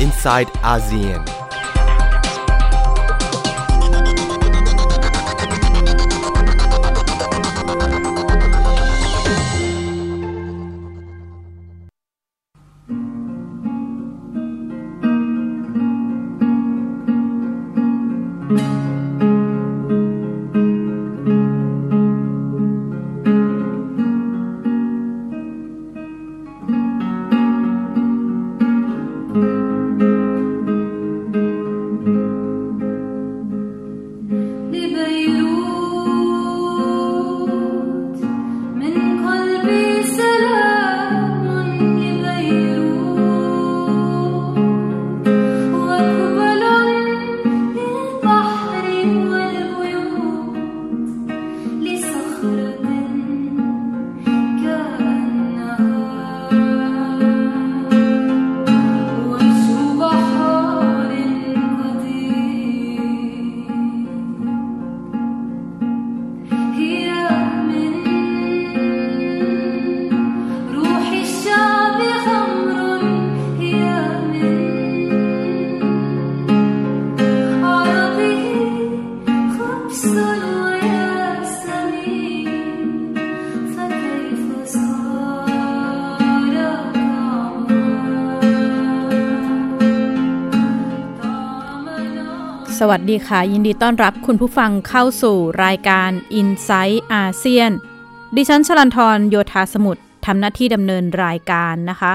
inside ASEAN. วัสดีค่ะ ยินดีต้อนรับคุณผู้ฟังเข้าสู่รายการ i n s i ซต์อาเซียนดิฉันชลันทรโยธาสมุทรทำหน้าที่ดำเนินรายการนะคะ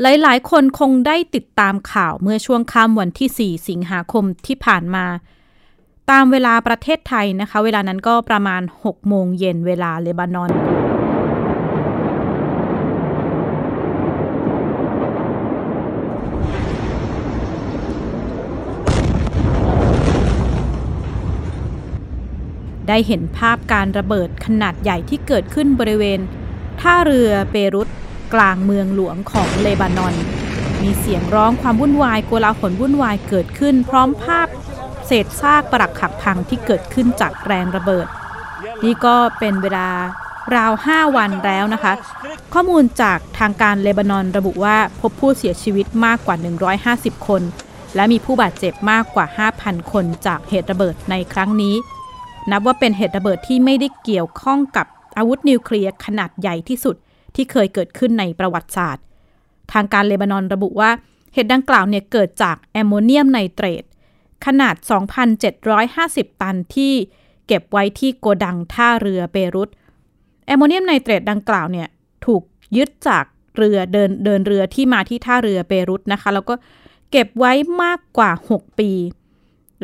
หลายๆ คนคงได้ติดตามข่าวเมื่อช่วงค่ำวันที่ 4 สิงหาคมที่ผ่านมา ตามเวลาประเทศไทยนะคะ เวลานั้นก็ประมาณ 6 โมงเย็นเวลาเลบานอน ได้เห็นภาพการระเบิดขนาดใหญ่ที่เกิดขึ้นบริเวณ ท่าเรือเบรุตกลางเมืองหลวงของเลบานอน มีเสียงร้องความวุ่นวายโกลาหลวุ่นวายเกิดขึ้น พร้อมภาพเศษซากปรักหักพังที่เกิดขึ้นจากแรงระเบิด นี่ก็เป็นเวลาราว 5 วันแล้วนะคะ ข้อมูลจากทางการเลบานอนระบุว่าพบผู้เสียชีวิตมากกว่า 150 คน และมีผู้บาดเจ็บมากกว่า 5,000 คนจากเหตุระเบิดในครั้งนี้ นับว่าเป็นเหตุระเบิดที่ไม่ได้เกี่ยวข้องกับอาวุธนิวเคลียร์ขนาดใหญ่ที่สุดที่เคยเกิดขึ้นในประวัติศาสตร์ ทางการเลบานอนระบุว่าเหตุดังกล่าวเนี่ยเกิดจากแอมโมเนียมไนเตรตขนาด 2,750 ตันที่เก็บไว้ที่โกดังท่าเรือเบรุตแอมโมเนียมไนเตรตดังกล่าวเนี่ยถูกยึดจากเรือเดินเดินเรือที่มาที่ท่าเรือเบรุตนะคะ แล้วก็เก็บไว้มากกว่า 6 ปี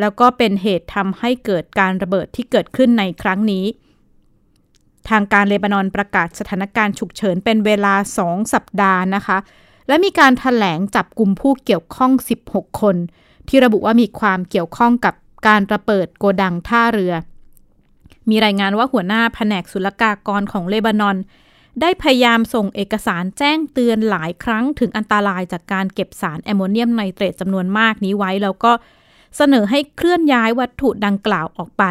แล้วก็เป็นเหตุทำให้เกิดการระเบิดที่เกิดขึ้นในครั้งนี้ ทางการเลบานอนประกาศสถานการณ์ฉุกเฉินเป็นเวลา 2 สัปดาห์นะคะ และมีการถแถลงจับกลุ่มผู้เกี่ยวข้อง 16 คน ที่ระบุว่ามีความเกี่ยวข้องกับการระเบิดโกดังท่าเรือ มีรายงานว่าหัวหน้าแผนกศุลกากรของเลบานอน ได้พยายามส่งเอกสารแจ้งเตือนหลายครั้งถึงอันตรายจากการเก็บสารแอมโมเนียมไนเตรตจำนวนมากนี้ไว้แล้วก็เเสนอให้เคลื่อนย้ายวัตถุดังกล่าวออกไป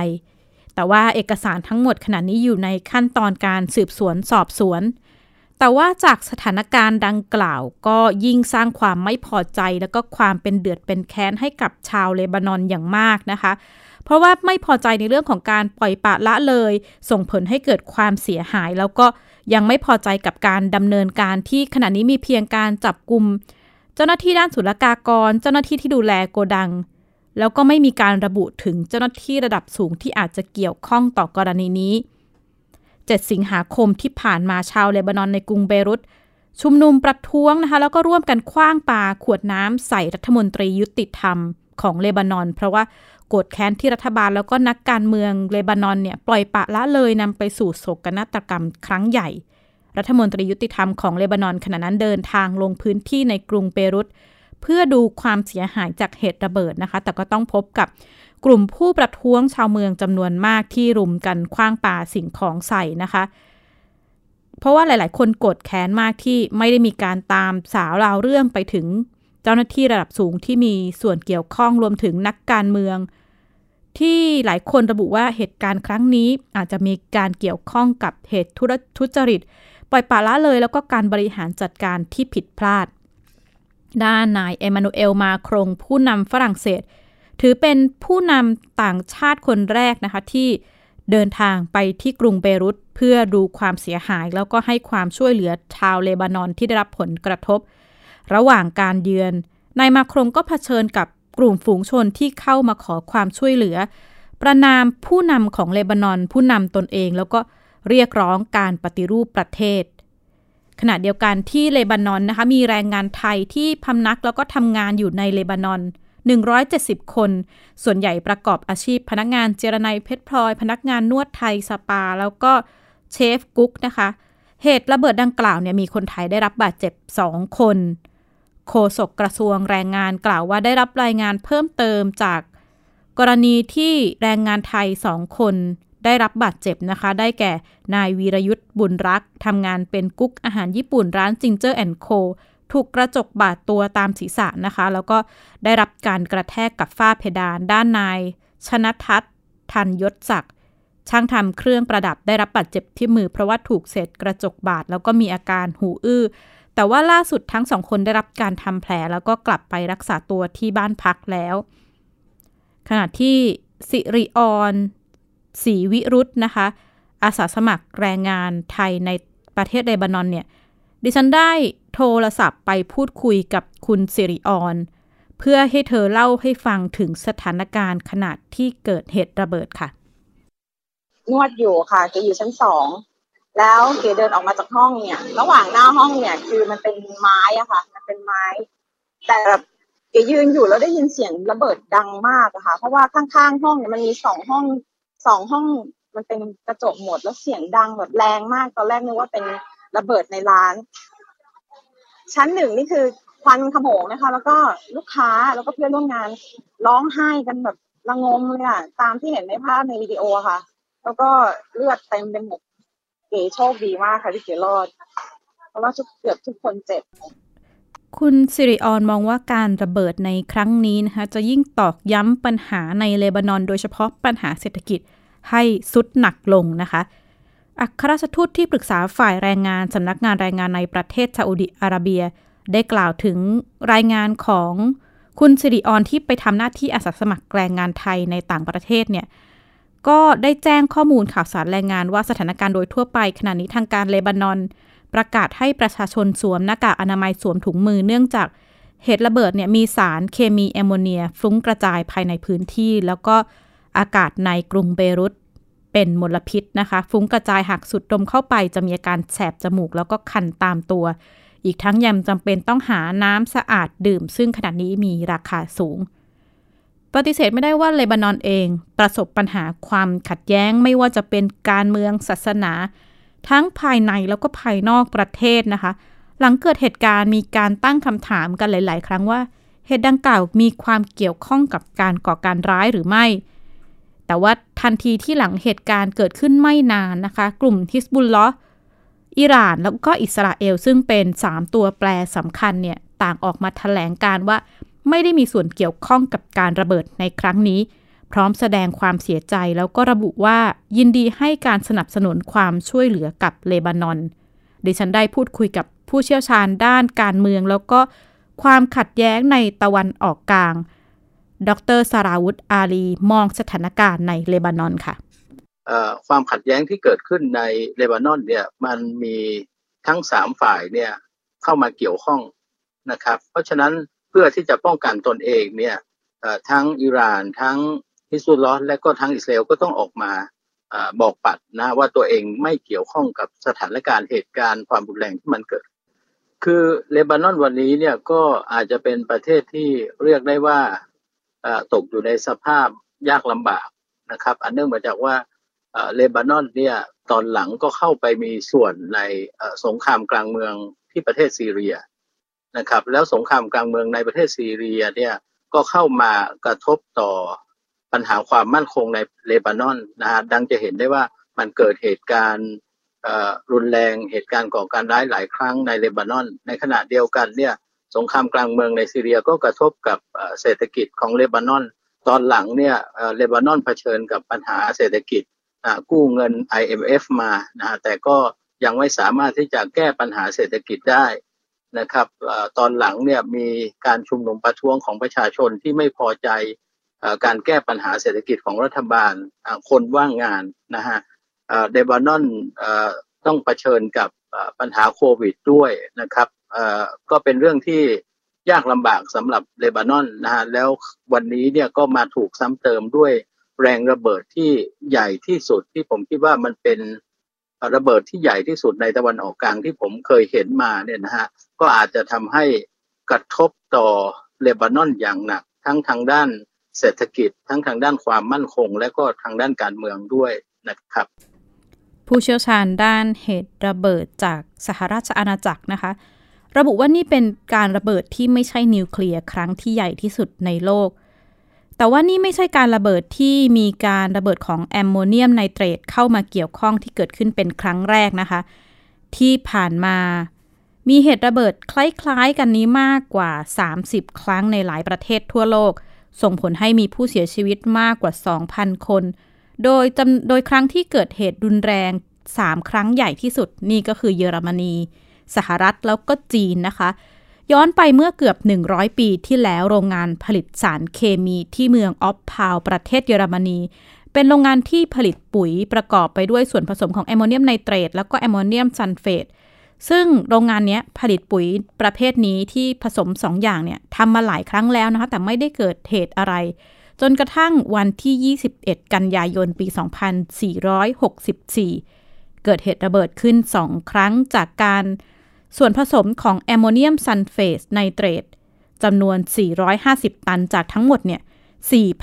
แต่ว่าเอกสารทั้งหมดขณะนี้อยู่ในขั้นตอนการสืบสวนสอบสวน แต่ว่าจากสถานการณ์ดังกล่าวก็ยิ่งสร้างความไม่พอใจแล้วก็ความเป็นเดือดเป็นแค้นให้กับชาวเลบานอนอย่างมากนะคะเพราะว่าไม่พอใจในเรื่องของการปล่อยปะละเลย ส่งผลให้เกิดความเสียหาย แล้วก็ยังไม่พอใจกับการดำเนินการที่ขณะนี้มีเพียงการจับกลุ่ม เจ้าหน้าที่ด้านศุลกากร เจ้าหน้าที่ที่ดูแลโกดัง แล้วก็ไม่มีการระบุถึงเจ้าหน้าที่ระดับสูงที่อาจจะเกี่ยวข้องต่อกรณีนี้ 7 สิงหาคมที่ผ่านมาชาวเลบานอนในกรุงเบรุตชุมนุมประท้วงนะคะ แล้วก็ร่วมกันคว้างปาขวดน้ำใส่รัฐมนตรียุติธรรมของเลบานอน เพราะว่าโกรธแค้นที่รัฐบาลแล้วก็นักการเมืองเลบานอนเนี่ยปล่อยปะละเลยนำไปสู่โศกนาฏกรรมครั้งใหญ่ รัฐมนตรียุติธรรมของเลบานอนขณะนั้นเดินทางลงพื้นที่ในกรุงเบรุต เพื่อดูความเสียหายจากเหตุระเบิดนะคะ แต่ก็ต้องพบกับกลุ่มผู้ประท้วงชาวเมืองจำนวนมากที่รุมกันคว้างปาสิ่งของใส่นะคะ เพราะว่าหลาย ๆ คนโกรธแค้นมากที่ไม่ได้มีการตามสาวราวเรื่องไปถึงเจ้าหน้าที่ระดับสูงที่มีส่วนเกี่ยวข้องรวมถึงนักการเมือง ที่หลายคนระบุว่าเหตุการณ์ครั้งนี้อาจจะมีการเกี่ยวข้องกับเหตุทุจริต ปล่อยปละละเลยแล้วก็การบริหารจัดการที่ผิดพลาด ด้านนายเอมานูเอลมาครงผู้นำฝรั่งเศส ถือเป็นผู้นำต่างชาติคนแรกนะคะที่เดินทางไปที่กรุงเบรุตเพื่อดูความเสียหาย แล้วก็ให้ความช่วยเหลือชาวเลบานอนที่ได้รับผลกระทบ ระหว่างการเยือนนายมาครงก็เผชิญกับกลุ่มฝูงชนที่เข้ามาขอความช่วยเหลือ ประนามผู้นำของเลบานอนผู้นำตนเอง แล้วก็เรียกร้องการปฏิรูปประเทศ ขณะเดียวกันที่เลบานอนนะคะมีแรงงานไทยที่พำนักแล้วก็ทำงานอยู่ในเลบานอน 170 คน ส่วนใหญ่ประกอบอาชีพพนักงานเจรไนเพชรพลอย พนักงานนวดไทยสปา แล้วก็เชฟกุ๊กนะคะ เหตุระเบิดดังกล่าวเนี่ยมีคนไทยได้รับบาดเจ็บ 2 คน โฆษกกระทรวงแรงงานกล่าวว่าได้รับรายงานเพิ่มเติมจากกรณีที่แรงงานไทยสองคน ได้รับบาดเจ็บนะคะ ได้แก่นายวีรยุทธ์บุญรักทำงานเป็นกุ๊กอาหารญี่ปุ่นร้านจิงเจอร์แอนโคถูกกระจกบาดตัวตามศีรษะนะคะ แล้วก็ได้รับการกระแทกกับฝ้าเพดาน ด้านนายชนทัศน์ทันยศศักดิ์ช่างทำเครื่องประดับได้รับบาดเจ็บที่มือเพราะว่าถูกเศษกระจกบาดแล้วก็มีอาการหูอื้อ แต่ว่าล่าสุดทั้งสองคนได้รับการทำแผล แล้วก็กลับไปรักษาตัวที่บ้านพักแล้ว ขณะที่สิริออน ศรีวิรุธนะคะ อาสาสมัครแรงงานไทยในประเทศเลบานอนเนี่ย ดิฉันได้โทรศัพท์ไปพูดคุยกับคุณสิริออนเพื่อให้เธอเล่าให้ฟังถึงสถานการณ์ขนาดที่เกิดเหตุระเบิดค่ะ นวดอยู่ค่ะเกอยู่ชั้นสอง แล้วเกเดินออกมาจากห้องเนี่ย ระหว่างหน้าห้องเนี่ย คือมันเป็นไม้อะค่ะ มันเป็นไม้ แต่แบบเกยืนอยู่แล้วได้ยินเสียงระเบิดดังมากอะค่ะ เพราะว่าข้างๆห้องเนี่ยมันมีสองห้อง สองห้องมันเป็นกระจกหมดแล้วเสียงดังแบบแรงมาก ตอนแรกนึกว่าเป็นระเบิดในร้าน ชั้นหนึ่งนี่คือควันขโมงนะคะ แล้วก็ลูกค้าแล้วก็เพื่อนร่วมงาน ร้องไห้กันแบบระงมเลยอะตามที่เห็นในภาพในวิดีโอค่ะ แล้วก็เลือดเต็มไปหมดเก๋โชคดีมากค่ะที่เก๋รอด เพราะว่าเกือบทุกคนเจ็บ คุณสิริออนมองว่าการระเบิดในครั้งนี้นะคะจะยิ่งตอกย้ำปัญหาในเลบานอน โดยเฉพาะปัญหาเศรษฐกิจให้สุดหนักลงนะคะ อัครราชทูตที่ปรึกษาฝ่ายแรงงานสำนักงานแรงงานในประเทศซาอุดิอาระเบีย ได้กล่าวถึงรายงานของคุณสิริออนที่ไปทำหน้าที่อาสาสมัครแรงงานไทยในต่างประเทศเนี่ยก็ได้แจ้งข้อมูลข่าวสารแรงงานว่าสถานการณ์โดยทั่วไปขณะนี้ทางการเลบานอน ประกาศให้ประชาชนสวมหน้ากากอนามัยสวมถุงมือเนื่องจากเหตุระเบิดเนี่ยมีสารเคมีแอมโมเนียฟุ้งกระจายภายในพื้นที่ แล้วก็อากาศในกรุงเบรุตเป็นมลพิษนะคะ ฟุ้งกระจายหากสุดดมเข้าไปจะมีอาการแสบจมูกแล้วก็คันตามตัว อีกทั้งยังจำเป็นต้องหาน้ำสะอาดดื่ม ซึ่งขณะนี้มีราคาสูง ปฏิเสธไม่ได้ว่าเลบานอนเอง ประสบปัญหาความขัดแย้งไม่ว่าจะเป็นการเมืองศาสนา ทั้งภายในแล้วก็ภายนอกประเทศนะคะ หลังเกิดเหตุการณ์มีการตั้งคำถามกันหลาย ๆ ครั้งว่า เหตุดังกล่าวมีความเกี่ยวข้องกับการก่อการร้ายหรือไม่ แต่ว่าทันทีที่หลังเหตุการณ์เกิดขึ้นไม่นานนะคะ กลุ่มฮิสบุลลอห์อิหร่านแล้วก็อิสราเอลซึ่งเป็น 3 ตัวแปรสำคัญเนี่ยต่างออกมาแถลงการว่า ไม่ได้มีส่วนเกี่ยวข้องกับการระเบิดในครั้งนี้ พร้อมแสดงความเสียใจแล้วก็ระบุว่ายินดีให้การสนับสนุนความช่วยเหลือกับเลบานอน ดิฉันได้พูดคุยกับผู้เชี่ยวชาญด้านการเมือง แล้วก็ความขัดแย้งในตะวันออกกลาง ดรสราวุธอาลีมองสถานการณ์ในเลบานอนค่ะความขัดแย้งที่เกิดขึ้นในเลบานอนเนี่ยมันมีทั้งสามฝ่ายเนี่ยเข้ามาเกี่ยวข้องนะครับ เพราะฉะนั้นเพื่อที่จะป้องกันตนเองเนี่ยทั้งอิหร่านทั้ง ฮิสบุลลอห์และก็ทั้งอิสราเอลก็ต้องออกมาอบอกปัดนะว่าตัวเองไม่เกี่ยวข้องกับสถานการณ์เหตุการณ์ความรุนแรงที่มันเกิด คือเลบานอนวันนี้เนี่ยก็อาจจะเป็นประเทศที่เรียกได้ว่าตกอยู่ในสภาพยากลำบากนะครับ อันเนื่องมาจากว่าเลบานอนเนี่ยตอนหลังก็เข้าไปมีส่วนในสงครามกลางเมืองที่ประเทศซีเรียนะครับ แล้วสงครามกลางเมืองในประเทศซีเรียเนี่ยก็เข้ามากระทบต่อ ปัญหาความมั่นคงในเลบานอนนะฮะดังจะเห็นได้ว่ามันเกิดเหตุการณ์รุนแรงเหตุการณ์ก่อการร้ายหลายครั้งในเลบานอน ในขณะเดียวกันเนี่ยสงครามกลางเมืองในซีเรียก็กระทบกับเศรษฐกิจของเลบานอน ตอนหลังเนี่ยเลบานอนเผชิญกับปัญหาเศรษฐกิจกู้เงิน IMF มานะฮะแต่ก็ยังไม่สามารถที่จะแก้ปัญหาเศรษฐกิจได้นะครับตอนหลังเนี่ยมีการชุมนุมประท้วงของประชาชนที่ไม่พอใจ การแก้ปัญหาเศรษฐกิจของรัฐบาลคนว่างงานนะฮะเอ่อเลบานอนต้องเผชิญกับปัญหาโควิดด้วยนะครับก็เป็นเรื่องที่ยากลำบากสำหรับเลบานอนนะฮะแล้ววันนี้เนี่ยก็มาถูกซ้ำเติมด้วยแรงระเบิดที่ใหญ่ที่สุดที่ผมคิดว่ามันเป็นระเบิดที่ใหญ่ที่สุดในตะวันออกกลางที่ผมเคยเห็นมาเนี่ยนะฮะก็อาจจะทำให้กระทบต่อเลบานอนอย่างหนัก ทั้งทางด้าน เศรษฐกิจทั้งทางด้านความมั่นคง และก็ทางด้านการเมืองด้วยนะครับ ผู้เชี่ยวชาญด้านเหตุระเบิดจากสหราชอาณาจักรนะคะ ระบุว่านี่เป็นการระเบิดที่ไม่ใช่นิวเคลียร์ครั้งที่ใหญ่ที่สุดในโลก แต่ว่านี่ไม่ใช่การระเบิดที่มีการระเบิดของแอมโมเนียมไนเตรตเข้ามาเกี่ยวข้องที่เกิดขึ้นเป็นครั้งแรกนะคะ ที่ผ่านมามีเหตุระเบิดคล้ายๆกันนี้มากกว่า 30 ครั้งในหลายประเทศทั่วโลก ส่งผลให้มีผู้เสียชีวิตมากกว่า 2,000 คน โดยโดยครั้งที่เกิดเหตุรุนแรง 3 ครั้งใหญ่ที่สุดนี่ก็คือเยอรมนี สหรัฐแล้วก็จีนนะคะ ย้อนไปเมื่อเกือบ 100 ปีที่แล้วโรงงานผลิตสารเคมีที่เมืองออพเพาประเทศเยอรมนี เป็นโรงงานที่ผลิตปุ๋ยประกอบไปด้วยส่วนผสมของแอมโมเนียมไนเตรตแล้วก็แอมโมเนียมซัลเฟต ซึ่งโรงงานนี้ผลิตปุ๋ยประเภทนี้ที่ผสม 2 อย่างเนี่ยทำมาหลายครั้งแล้วนะคะ แต่ไม่ได้เกิดเหตุอะไร จนกระทั่งวันที่ 21 กันยายนปี 2464 เกิดเหตุระเบิดขึ้น 2 ครั้งจากการส่วนผสมของแอมโมเนียมซัลเฟตไนเตรตจำนวน 450 ตันจากทั้งหมดเนี่ย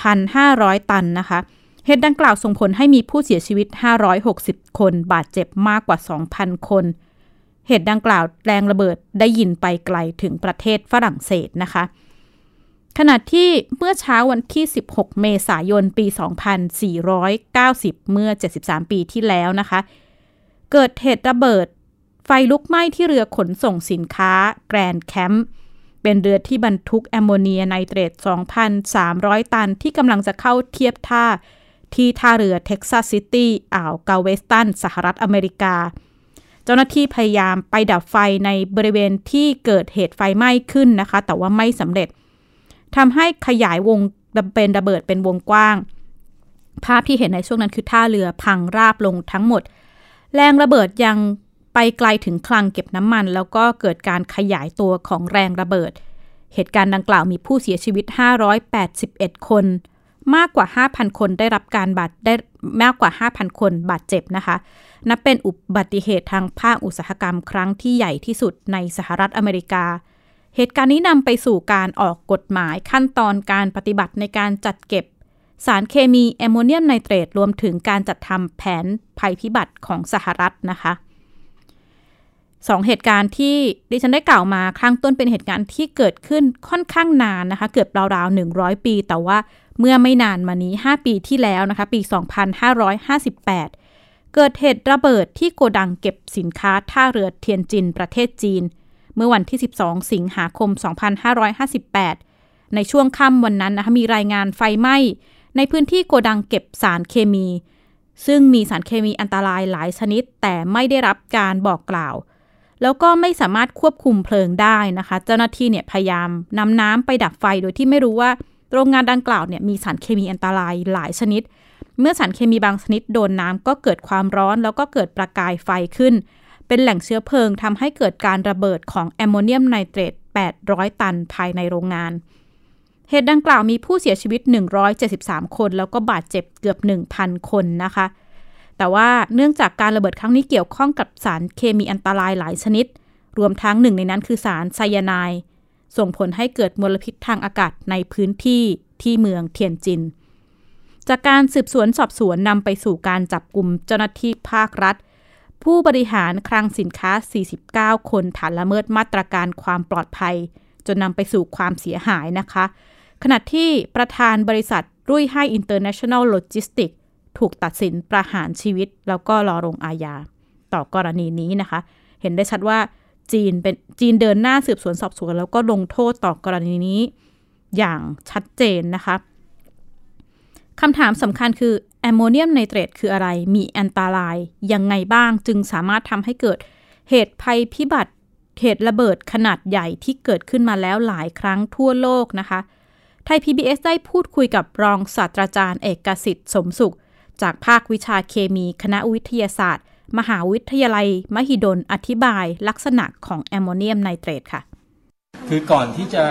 4,500 ตันนะคะ เหตุดังกล่าวส่งผลให้มีผู้เสียชีวิต 560 คน บาดเจ็บมากกว่า 2,000 คน เหตุดังกล่าวแรงระเบิดได้ยินไปไกลถึงประเทศฝรั่งเศสนะคะ ขณะที่เมื่อเช้าวันที่ 16 เมษายนปี 2490 เมื่อ 73 ปีที่แล้วนะคะ เกิดเหตุระเบิดไฟลุกไหม้ที่เรือขนส่งสินค้าแกรนด์แคมป์เป็นเรือที่บรรทุกแอมโมเนียไนเตรต 2,300 ตันที่กำลังจะเข้าเทียบท่าที่ท่าเรือเท็กซัสซิตี้อ่าวกัลเวสตันสหรัฐอเมริกา เจ้าหน้าที่พยายามไปดับไฟในบริเวณที่เกิดเหตุไฟไหม้ขึ้นนะคะ แต่ว่าไม่สำเร็จทำให้ขยายวงเป็นระเบิดเป็นวงกว้าง ภาพที่เห็นในช่วงนั้นคือท่าเรือพังราบลงทั้งหมด แรงระเบิดยังไปไกลถึงคลังเก็บน้ำมัน แล้วก็เกิดการขยายตัวของแรงระเบิด เหตุการณ์ดังกล่าวมีผู้เสียชีวิต 581 คน มากกว่า 5,000 คนได้รับการบาดได้มากกว่า 5,000 คนบาดเจ็บนะคะ นับเป็นอุบัติเหตุทางภาคอุตสาหกรรมครั้งที่ใหญ่ที่สุดในสหรัฐอเมริกา เหตุการณ์นี้นำไปสู่การออกกฎหมายขั้นตอนการปฏิบัติในการจัดเก็บ สารเคมีแอมโมเนียมไนเตรตรวมถึงการจัดทำแผนภัยพิบัติของสหรัฐนะคะสองเหตุการณ์ที่ดิฉันได้กล่าวมาข้งต้นเป็นเหตุการณ์ที่เกิดขึ้นค่อนข้างนานนะคะ เกือบราวๆ 100 ปี แต่ว่าเมื่อไม่นานมานี้ 5 ปีที่แล้วนะคะ ปี 2558 เกิดเหตุระเบิดที่โกดังเก็บสินค้าท่าเรือเทียนจินประเทศจีน เมื่อวันที่ 12 สิงหาคม 2558 ในช่วงค่ำวันนั้นนะคะมีรายงานไฟไหม้ในพื้นที่โกดังเก็บสารเคมี ซึ่งมีสารเคมีอันตรายหลายชนิด แต่ไม่ได้รับการบอกกล่าว แล้วก็ไม่สามารถควบคุมเพลิงได้นะคะ เจ้าหน้าที่เนี่ยพยายามนำน้ำไปดับไฟโดยที่ไม่รู้ว่า โรงงานดังกล่าวเนี่ยมีสารเคมีอันตรายหลายชนิด เมื่อสารเคมีบางชนิดโดนน้ำก็เกิดความร้อนแล้วก็เกิดประกายไฟขึ้น เป็นแหล่งเชื้อเพลิงทำให้เกิดการระเบิดของแอมโมเนียมไนเตรต 800 ตันภายในโรงงาน เหตุดังกล่าวมีผู้เสียชีวิต 173 คน แล้วก็บาดเจ็บเกือบ 1,000 คนนะคะ แต่ว่าเนื่องจากการระเบิดครั้งนี้เกี่ยวข้องกับสารเคมีอันตรายหลายชนิด รวมทั้งหนึ่งในนั้นคือสารไซยาไนด์ส่งผลให้เกิดมลพิษทางอากาศในพื้นที่ที่เมืองเทียนจิน จากการสืบสวนสอบสวนนำไปสู่การจับกลุ่มเจ้าหน้าที่ภาครัฐ ผู้บริหารคลังสินค้า 49 คนฐานละเมิดมาตรการความปลอดภัย จนนำไปสู่ความเสียหายนะคะ ขณะที่ประธานบริษัทรุ่ยไฮอินเตอร์เนชั่นแนลโลจิสติกถูกตัดสินประหารชีวิต แล้วก็รอลงอาญาต่อกรณีนี้นะคะ เห็นได้ชัดว่าจีนเป็นจีนเดินหน้าสืบสวนสอบสวน แล้วก็ลงโทษต่อกรณีนี้อย่างชัดเจนนะคะ คำถามสำคัญคือแอมโมเนียมไนเตรตคืออะไร มีอันตรายยังไงบ้างจึงสามารถทำให้เกิดเหตุภัยพิบัติ เหตุระเบิดขนาดใหญ่ที่เกิดขึ้นมาแล้วหลายครั้งทั่วโลกนะคะ ไทย PBS ได้พูดคุยกับรองศาสตราจารย์เอกสิทธิ์สมสุข จากภาควิชาเคมีคณะวิทยาศาสตร์ มหาวิทยาลัย มหิดลอธิบายลักษณะของแอมโมเนียมไนเตรตค่ะ คือก่อนที่จะ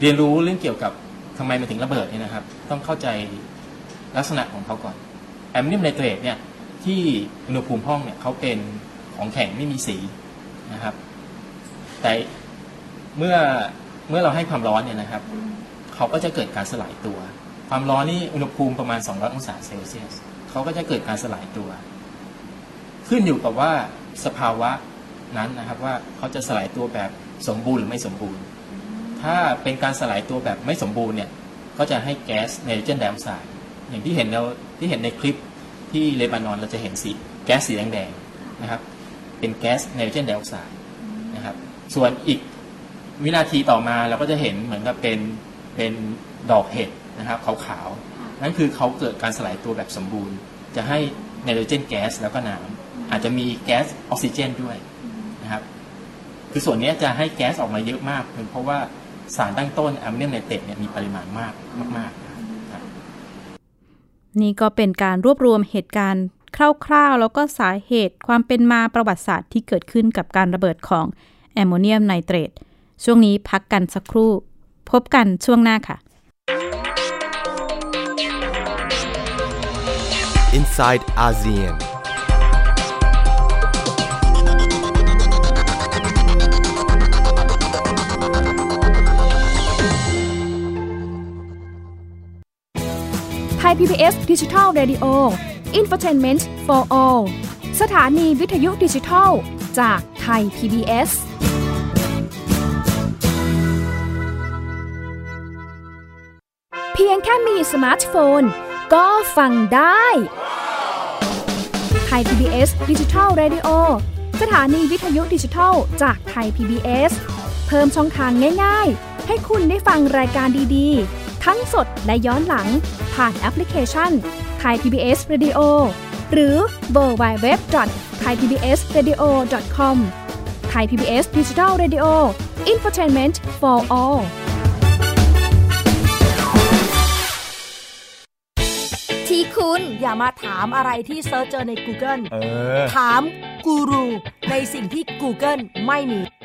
เรียนรู้เรื่องเกี่ยวกับทำไมมันถึงระเบิดเนี่ยนะครับ ต้องเข้าใจลักษณะของเขาก่อนแอมโมเนียมไนเตรตเนี่ยที่อุณหภูมิห้องเนี่ยเขาเป็นของแข็งไม่มีสีนะครับ แต่เมื่อเมื่อเราให้ความร้อนเนี่ยนะครับเขาก็จะเกิดการสลายตัว ความร้อนนี่อุณหภูมิประมาณ 200 องศาเซลเซียสเขาก็จะเกิดการสลายตัว ขึ้นอยู่กับว่าสภาวะนั้นนะครับว่าเขาจะสลายตัวแบบสมบูรณ์หรือไม่สมบูรณ์ ถ้าเป็นการสลายตัวแบบไม่สมบูรณ์เนี่ย ก็จะให้แก๊สไนโตรเจนไดออกไซด์อย่างที่เห็นเราที่เห็นในคลิปที่เลบานอนเราจะเห็นสีแก๊สสีแดงๆนะครับ เป็นแก๊สไนโตรเจนไดออกไซด์นะครับ ส่วนอีกวินาทีต่อมาเราก็จะเห็นเหมือนกับเป็นเป็นดอกเห็ดนะครับขาวๆนั่นคือเขาเกิดการสลายตัวแบบสมบูรณ์ จะให้ไนโตรเจนแก๊สแล้วก็น้ำอาจจะมีแก๊สออกซิเจนด้วยนะครับ คือส่วนนี้จะให้แก๊สออกมาเยอะมากเป็นเพราะว่า สารตั้งต้นแอมโมเนียมไนเตรตเนี่ยมีปริมาณมากมากๆนะครับนี่ก็เป็นการรวบรวมเหตุการณ์คร่าวๆ แล้วก็สาเหตุความเป็นมาประวัติศาสตร์ที่เกิดขึ้นกับการระเบิดของแอมโมเนียมไนเตรตช่วงนี้พักกันสักครู่ พบกันช่วงหน้าค่ะ inside ASEAN. Thai PBS Digital Radio Infotainment for All สถานีวิทยุดิจิทัล จากไทย PBS เพียงแค่มีสมาร์ทโฟน ก็ฟังได้ไทย PBS Digital Radio สถานีวิทยุดิจิทัลจากไทย PBS เพิ่มช่องทางง่าย ๆ ให้คุณได้ฟังรายการดีๆ ทั้งสดและย้อนหลังผ่านแอปพลิเคชันไทย PBS Radio หรือเวอร์บายเว็บไทยพีบีเอสเรดิโอคอมไทยพีบีเอสดิจิทัลเรดิโออินฟอร์ทนเมนต์ for all ที่คุณอย่ามาถามอะไรที่ search เจอใน Google เออถามกูรูในสิ่งที่ Google ไม่มี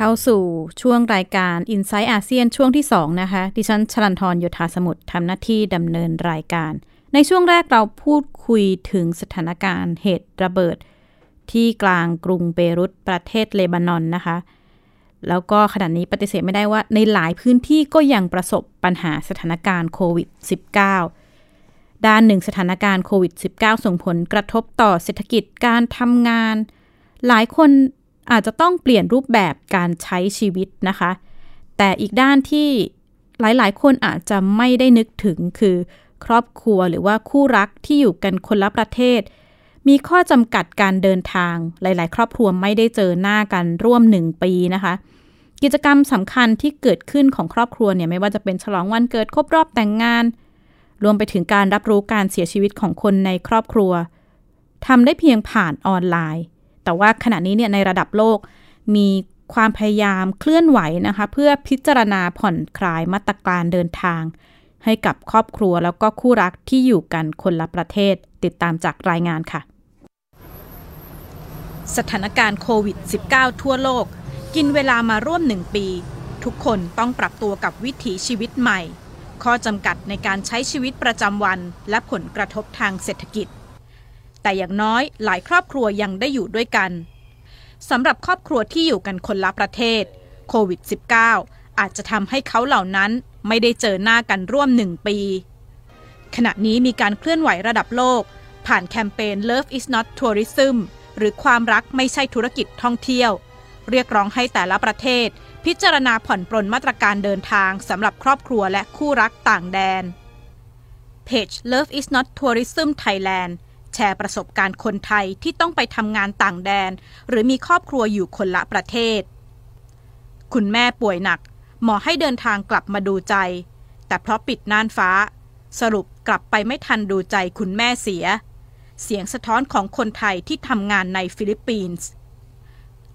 ข้าสู่ช่วงรายการ i n s i ซต์อาเซียนช่วงที่ 2 นะคะ ดิฉันชลันทรโยธาสมุทรทำหน้าที่ดำเนินรายการ ในช่วงแรกเราพูดคุยถึงสถานการณ์เหตุระเบิด ที่กลางกรุงเบรุตประเทศเลบานอนนะคะ แล้วก็ขณะนี้ปฏิเสธไม่ได้ว่า ในหลายพื้นที่ก็ยังประสบปัญหาสถานการณ์โควิด -19 ด้านหนึ่งสถานการณ์โควิด -19 ส่งผลกระทบต่อเศรษฐกิจการทำงาน หลายคน อาจจะต้องเปลี่ยนรูปแบบการใช้ชีวิตนะคะ แต่อีกด้านที่หลายๆ คนอาจจะไม่ได้นึกถึงคือ ครอบครัวหรือว่าคู่รักที่อยู่กันคนละประเทศ มีข้อจำกัดการเดินทาง หลาย ๆ ครอบครัวไม่ได้เจอหน้ากันร่วมหนึ่งปีนะคะ กิจกรรมสำคัญที่เกิดขึ้นของครอบครัวเนี่ยไม่ว่าจะเป็นฉลองวันเกิดครบรอบแต่งงาน รวมไปถึงการรับรู้การเสียชีวิตของคนในครอบครัวทำได้เพียงผ่านออนไลน์ แต่ว่าขณะนี้เนี่ยในระดับโลกมีความพยายามเคลื่อนไหวนะคะ เพื่อพิจารณาผ่อนคลายมาตรการเดินทาง ให้กับครอบครัวแล้วก็คู่รักที่อยู่กันคนละประเทศติดตามจากรายงานค่ะ สถานการณ์โควิด -19 ทั่วโลก กินเวลามาร่วมหนึ่งปี ทุกคนต้องปรับตัวกับวิถีชีวิตใหม่ ข้อจำกัดในการใช้ชีวิตประจำวันและผลกระทบทางเศรษฐกิจ แต่อย่างน้อยหลายครอบครัวยังได้อยู่ด้วยกันสำหรับครอบครัวที่อยู่กันคนละประเทศโควิด -19 อาจจะทำให้เขาเหล่านั้นไม่ได้เจอหน้ากันร่วมหนึ่งปี ขณะนี้มีการเคลื่อนไหวระดับโลก ผ่านแคมเปญ Love is not tourism หรือความรักไม่ใช่ธุรกิจท่องเที่ยว เรียกร้องให้แต่ละประเทศ พิจารณาผ่อนปรนมาตรการเดินทางสำหรับครอบครัวและคู่รักต่างแดนเพจ Love is not tourism Thailand แชร์ประสบการณ์คนไทยที่ต้องไปทำงานต่างแดน หรือมีครอบครัวอยู่คนละประเทศ คุณแม่ป่วยหนัก หมอให้เดินทางกลับมาดูใจ แต่เพราะปิดน่านฟ้า สรุปกลับไปไม่ทันดูใจคุณแม่เสีย เสียงสะท้อนของคนไทยที่ทำงานในฟิลิปปินส์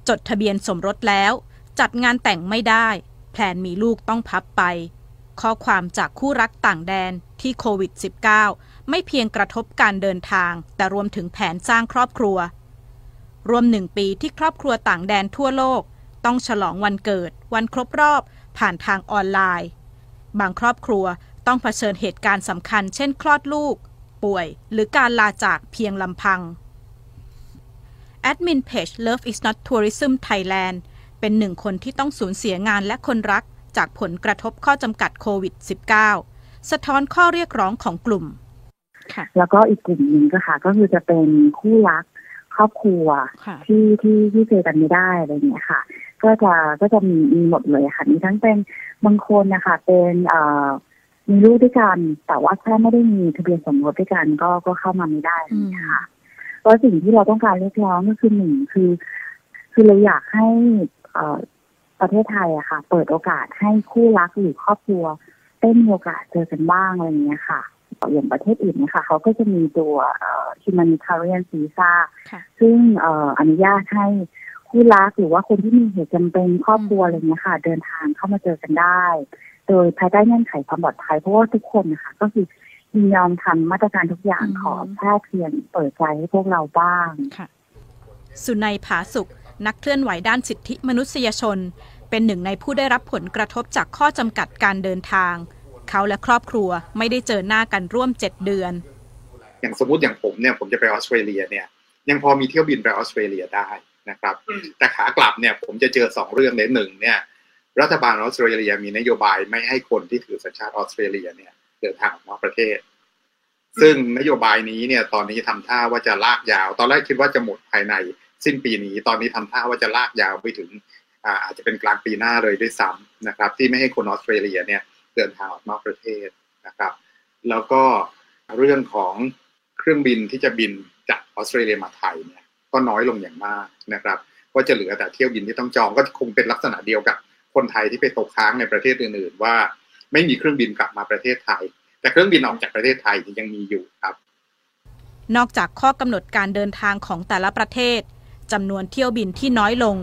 จดทะเบียนสมรสแล้ว จัดงานแต่งไม่ได้แผนมีลูกต้องพับไป ข้อความจากคู่รักต่างแดนที่โควิด -19 ไม่เพียงกระทบการเดินทาง แต่รวมถึงแผนสร้างครอบครัว รวมหนึ่งปีที่ครอบครัวต่างแดนทั่วโลก ต้องฉลองวันเกิด วันครบรอบ ผ่านทางออนไลน์ บางครอบครัวต้องเผชิญเหตุการณ์สำคัญ เช่น คลอดลูก ป่วย หรือการลาจากเพียงลำพังแอดมินเพจ Love is not tourism Thailand เป็นหนึ่งคนที่ต้องสูญเสียงานและคนรักจากผลกระทบข้อจำกัดโควิด -19 สะท้อนข้อเรียกร้องของกลุ่ม แล้วก็อีกกลุ่มหนึ่งก็ค่ะ ก็คือจะเป็นคู่รักครอบครัวที่ที่ที่เจอกันไม่ได้อะไรอย่างเงี้ยค่ะ ก็จะก็จะมีมีหมดเลยค่ะมีทั้งเป็นบางคนนะคะเป็นเอ่อมีลูกด้วยกัน แต่ว่าแค่ไม่ได้มีทะเบียนสมรสด้วยกันก็ก็เข้ามาไม่ได้อะไรอย่างเงี้ยค่ะก็สิ่งที่เราต้องการเรียกร้องก็คือหนึ่งคือ คือเราอยากให้เอ่อประเทศไทยอะค่ะ เปิดโอกาสให้คู่รักหรือครอบครัวได้มีโอกาสเจอกันบ้างอะไรอย่างเงี้ยค่ะ อย่างประเทศอื่นนะคะเขาก็จะมีตัว humanitarian visa ซึ่งเอ่ออนุญาตให้คู่รักหรือว่าคนที่มีเหตุจำเป็นครอบครัวอะไรเงี้ยค่ะ เดินทางเข้ามาเจอกันได้ โดยภายใต้เงื่อนไขความปลอดภัยเพราะว่าทุกคนนะคะก็คือยินยอมทำมาตรการทุกอย่างขอแค่เพียงเปิดใจให้พวกเราบ้างสุนัยผาสุข นักเคลื่อนไหวด้านสิทธิมนุษยชน เป็นหนึ่งในผู้ได้รับผลกระทบจากข้อจำกัดการเดินทาง เขาและครอบครัวไม่ได้เจอหน้ากันร่วม 7 เดือน อย่างสมมติอย่างผมเนี่ยผมจะไปออสเตรเลียเนี่ยยังพอมีเที่ยวบินไปออสเตรเลียได้นะครับ แต่ขากลับเนี่ยผมจะเจอสองเรื่องเลยหนึ่งเนี่ยรัฐบาลออสเตรเลียมีนโยบายไม่ให้คนที่ถือสัญชาติออสเตรเลียเนี่ยเดินทางออกนอกประเทศ ซึ่งนโยบายนี้เนี่ยตอนนี้ทำท่าว่าจะลากยาว ตอนแรกคิดว่าจะหมดภายในสิ้นปีนี้ ตอนนี้ทำท่าว่าจะลากยาวไปถึงอาจจะเป็นกลางปีหน้าเลยด้วยซ้ำนะครับ ที่ไม่ให้คนออสเตรเลียเนี่ย เดินทางออกนอกประเทศนะครับ แล้วก็เรื่องของเครื่องบินที่จะบินจากออสเตรเลียมาไทยเนี่ยก็น้อยลงอย่างมากนะครับก็จะเหลือแต่เที่ยวบินที่ต้องจองก็คงเป็นลักษณะเดียวกับคนไทยที่ไปตกค้างในประเทศอื่นๆ ว่าไม่มีเครื่องบินกลับมาประเทศไทย แต่เครื่องบินออกจากประเทศไทยยังมีอยู่ครับ นอกจากข้อกำหนดการเดินทางของแต่ละประเทศจำนวนเที่ยวบินที่น้อยลง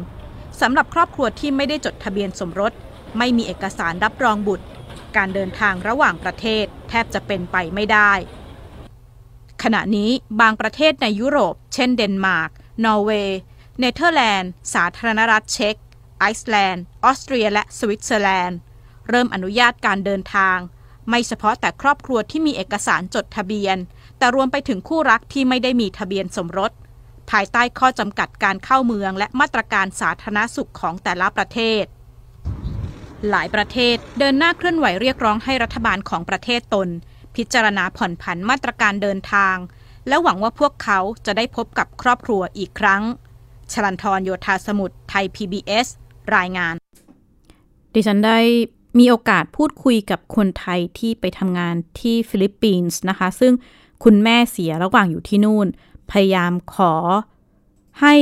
สำหรับครอบครัวที่ไม่ได้จดทะเบียนสมรส ไม่มีเอกสารรับรองบุตร การเดินทางระหว่างประเทศแทบจะเป็นไปไม่ได้ ขณะนี้บางประเทศในยุโรป เช่นเดนมาร์ก นอร์เวย์ เนเธอร์แลนด์ สาธารณรัฐเช็ก ไอซ์แลนด์ ออสเตรีย และสวิตเซอร์แลนด์ เริ่มอนุญาตการเดินทาง ไม่เฉพาะแต่ครอบครัวที่มีเอกสารจดทะเบียน แต่รวมไปถึงคู่รักที่ไม่ได้มีทะเบียนสมรส ภายใต้ข้อจำกัดการเข้าเมืองและมาตรการสาธารณสุขของแต่ละประเทศ หลายประเทศเดินหน้าเคลื่อนไหวเรียกร้องให้รัฐบาลของประเทศตน พิจารณาผ่อนผันมาตรการเดินทาง และหวังว่าพวกเขาจะได้พบกับครอบครัวอีกครั้ง ชลันทรโยธาสมุทรไทย PBS รายงาน ดิฉันได้มีโอกาสพูดคุยกับคนไทยที่ไปทำงานที่ฟิลิปปินส์นะคะ ซึ่งคุณแม่เสียระหว่างอยู่ที่นู่น พยายามขอให้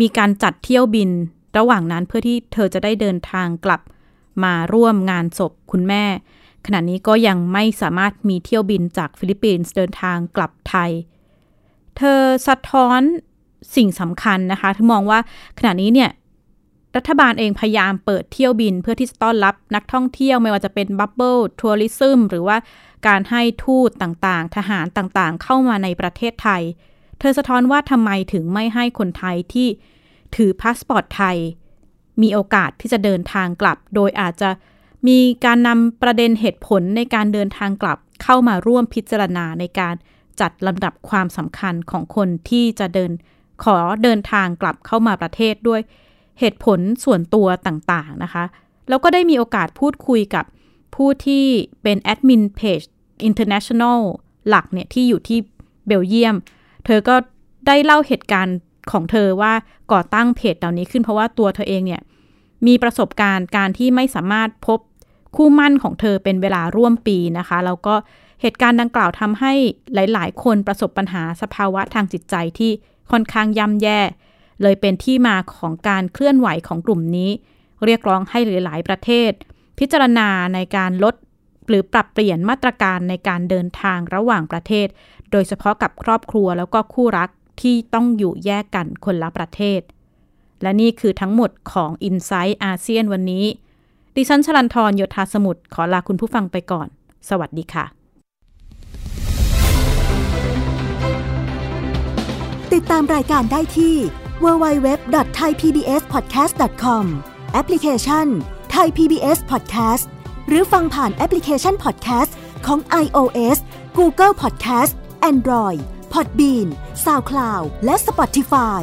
มีการจัดเที่ยวบินระหว่างนั้นเพื่อที่เธอจะได้เดินทางกลับ มาร่วมงานศพคุณแม่ ขณะนี้ก็ยังไม่สามารถมีเที่ยวบินจากฟิลิปปินส์เดินทางกลับไทย เธอสะท้อนสิ่งสำคัญนะคะเธอมองว่าขณะนี้เนี่ยรัฐบาลเองพยายามเปิดเที่ยวบินเพื่อที่จะต้อนรับนักท่องเที่ยวไม่ว่าจะเป็น bubble tourism หรือว่าการให้ทูตต่างๆ ทหารต่างๆ เข้ามาในประเทศไทย เธอสะท้อนว่าทำไมถึงไม่ให้คนไทยที่ถือพาสปอร์ตไทย มีโอกาสที่จะเดินทางกลับ โดยอาจจะมีการนำประเด็นเหตุผลในการเดินทางกลับเข้ามาร่วมพิจารณาในการจัดลำดับความสำคัญของคนที่จะเดินขอเดินทางกลับเข้ามาประเทศด้วยเหตุผลส่วนตัวต่างๆนะคะ แล้วก็ได้มีโอกาสพูดคุยกับผู้ที่เป็นแอดมินเพจ International หลักเนี่ยที่อยู่ที่เบลเยียม เธอก็ได้เล่าเหตุการณ์ของเธอว่าก่อตั้งเพจเหล่านี้ขึ้นเพราะว่าตัวเธอเองเนี่ย มีประสบการณ์การที่ไม่สามารถพบคู่มั่นของเธอเป็นเวลาร่วมปีนะคะ แล้วก็เหตุการณ์ดังกล่าวทำให้หลาย ๆ คนประสบปัญหาสภาวะทางจิตใจที่ค่อนข้างย่ำแย่ เลยเป็นที่มาของการเคลื่อนไหวของกลุ่มนี้ เรียกร้องให้หลาย ๆ ประเทศ พิจารณาในการลดหรือปรับเปลี่ยนมาตรการในการเดินทางระหว่างประเทศ โดยเฉพาะกับครอบครัวแล้วก็คู่รักที่ต้องอยู่แยกกันคนละประเทศ และนี่คือทั้งหมดของ i n s i ซต์อาเซียนวันนี้ ดิฉันชลันทรโยธาสมุทรขอลาคุณผู้ฟังไปก่อน สวัสดีค่ะ ติดตามรายการได้ที่ www.thaipbspodcast.com แอปพลิเคชัน Thai PBS Podcast หรือฟังผ่านแอปพลิเคชัน Podcast ของ iOS Google Podcast Android Podbean SoundCloud และ Spotify